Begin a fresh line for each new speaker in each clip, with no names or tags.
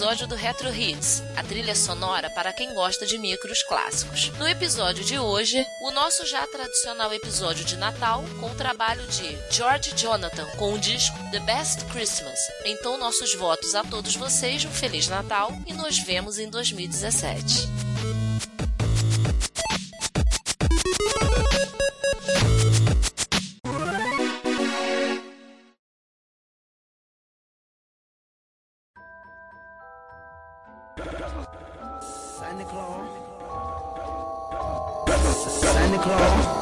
episódio do Retro Hits, a trilha sonora para quem gosta de micros clássicos. No episódio de hoje, o nosso já tradicional episódio de Natal com o trabalho de George Jonathan com o disco The Best Christmas. Então, nossos votos a todos vocês, um Feliz Natal e nos vemos em 2017.
Santa Claus. Santa Claus.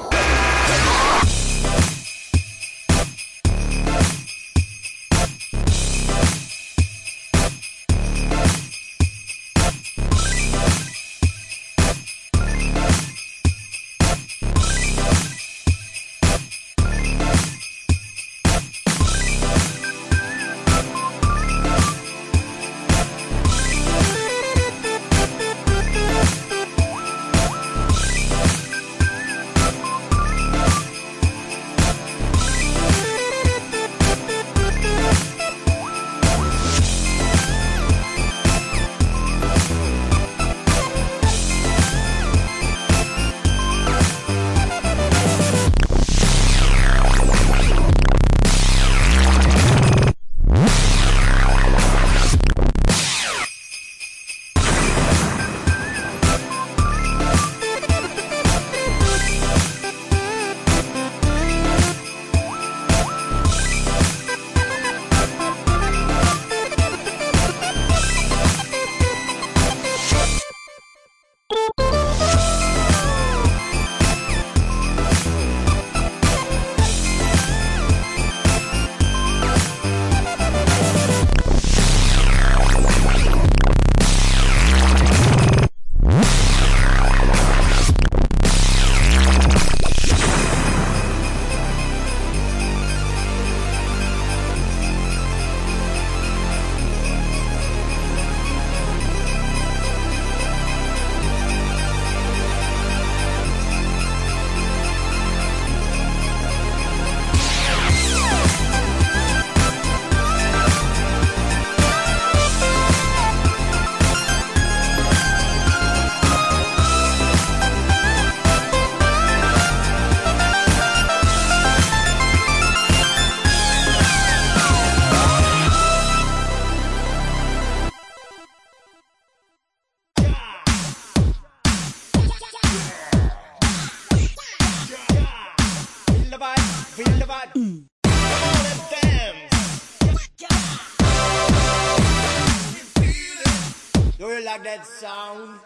Do you like that sound?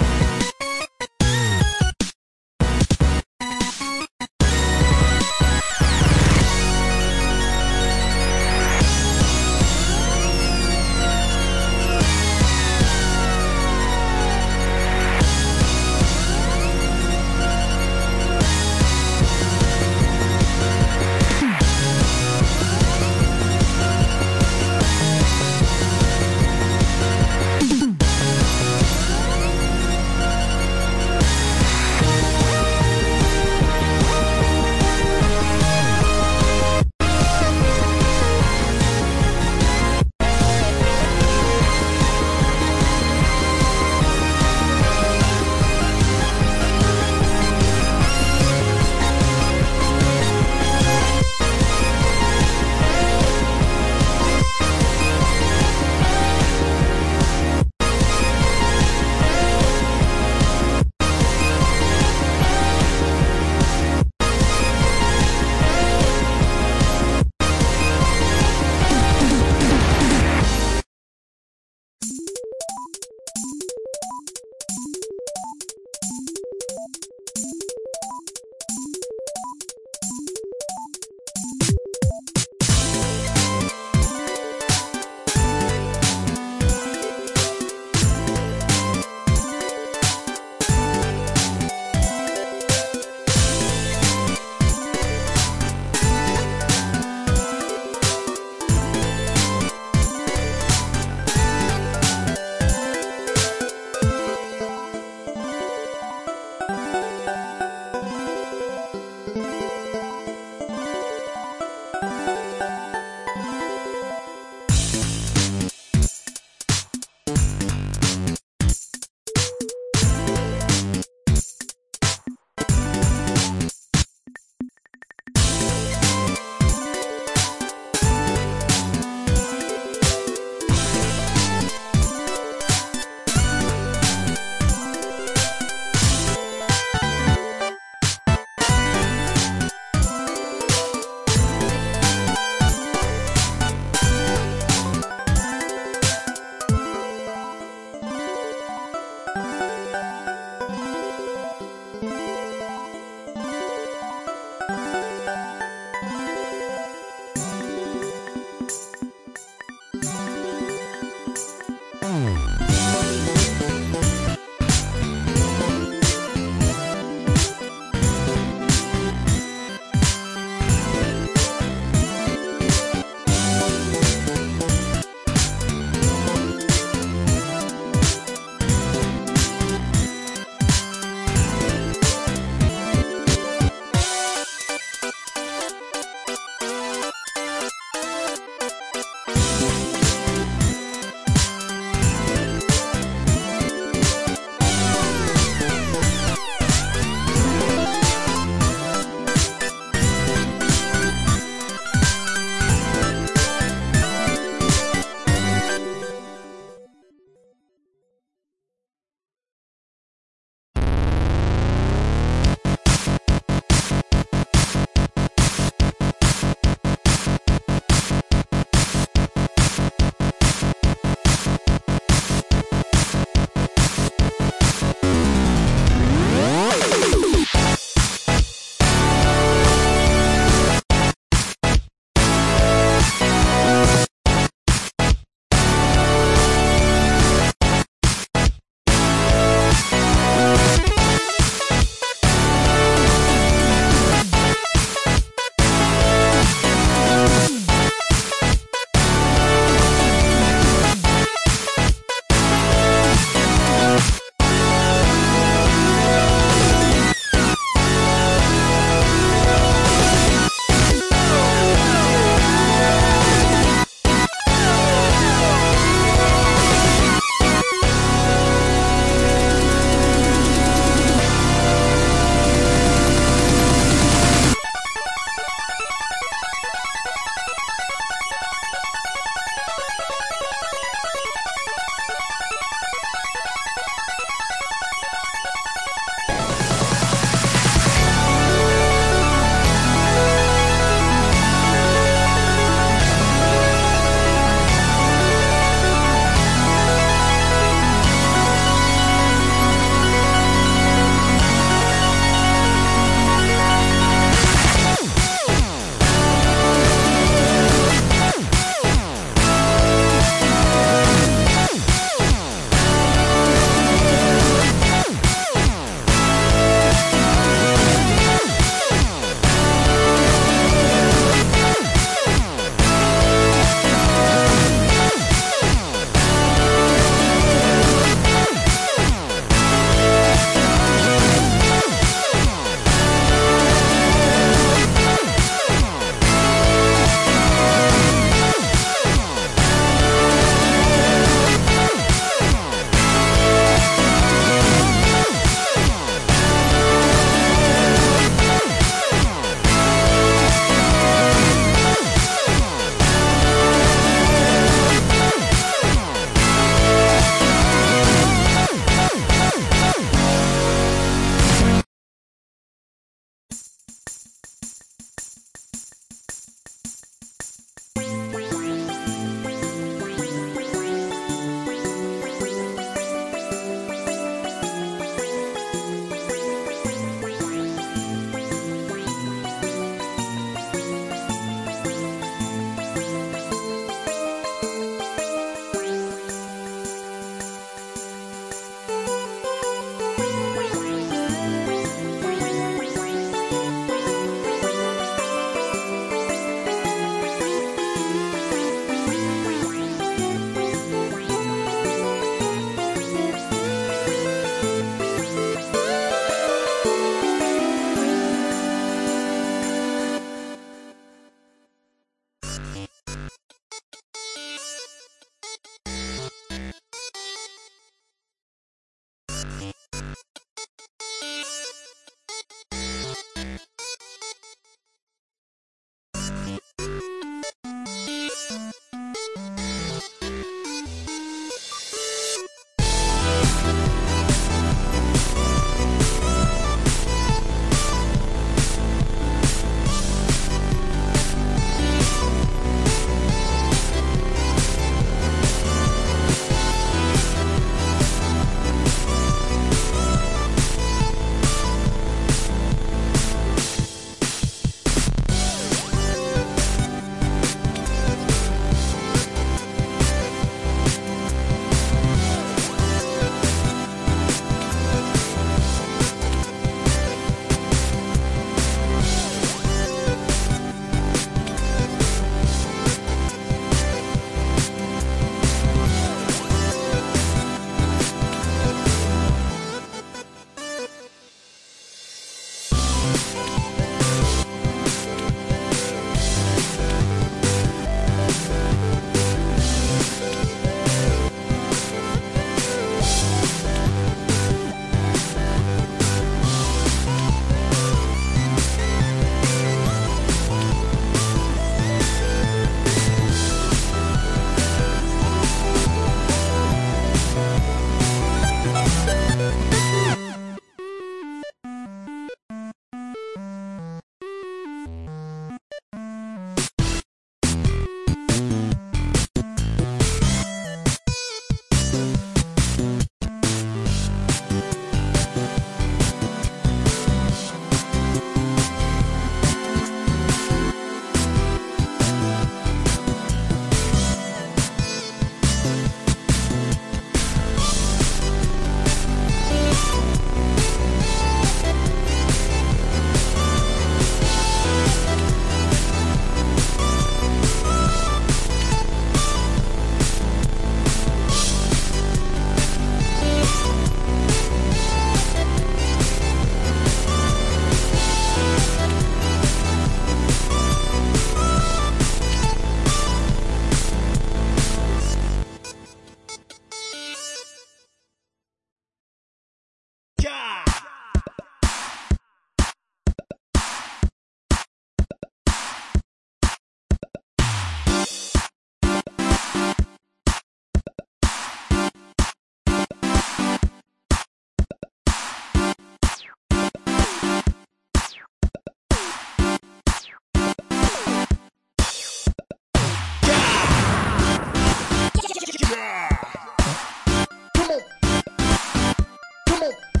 Vamos.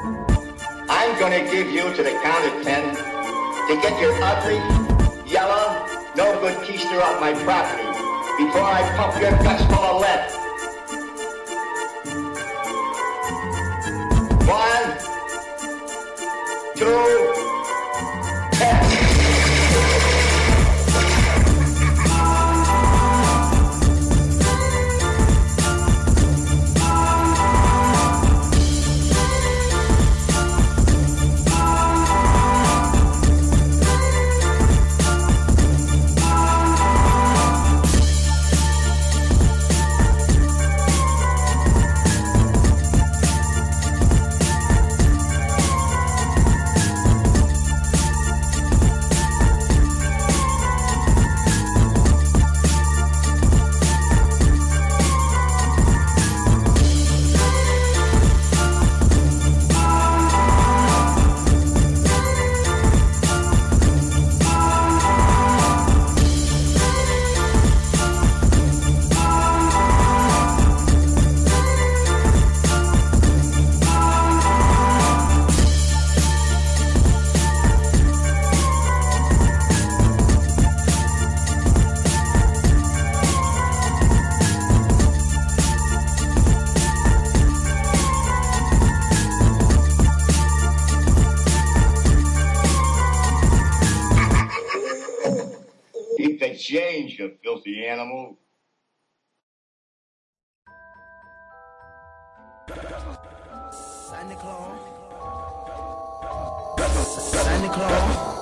I'm going to give you to the count of ten to get your ugly, yellow, no good keister off my property before I pump your guts full of lead. One, two,
Santa Claus. Santa Claus.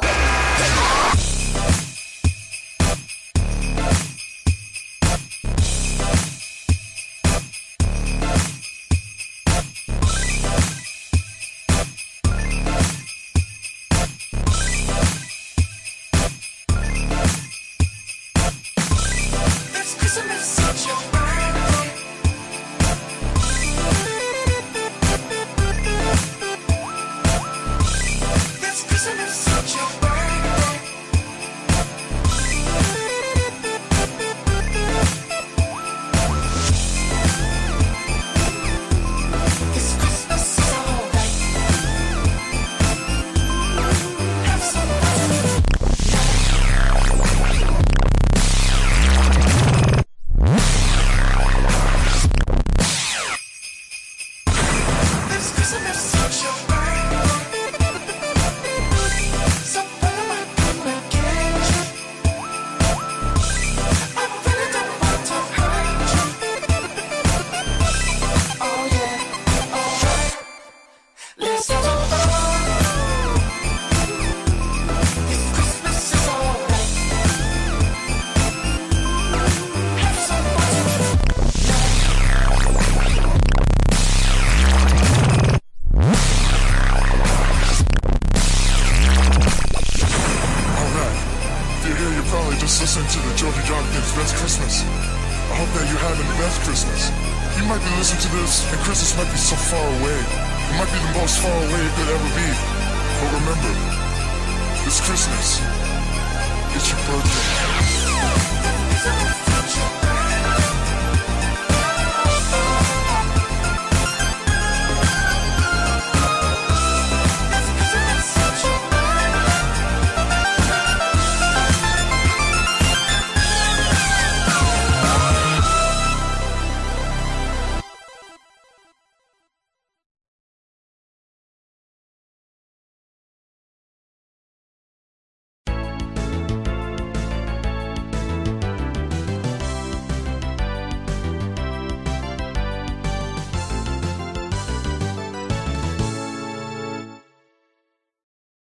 Might be listening to this, and Christmas might be so far away. It might be the most far away it could ever be. But remember, this Christmas, it's your birthday.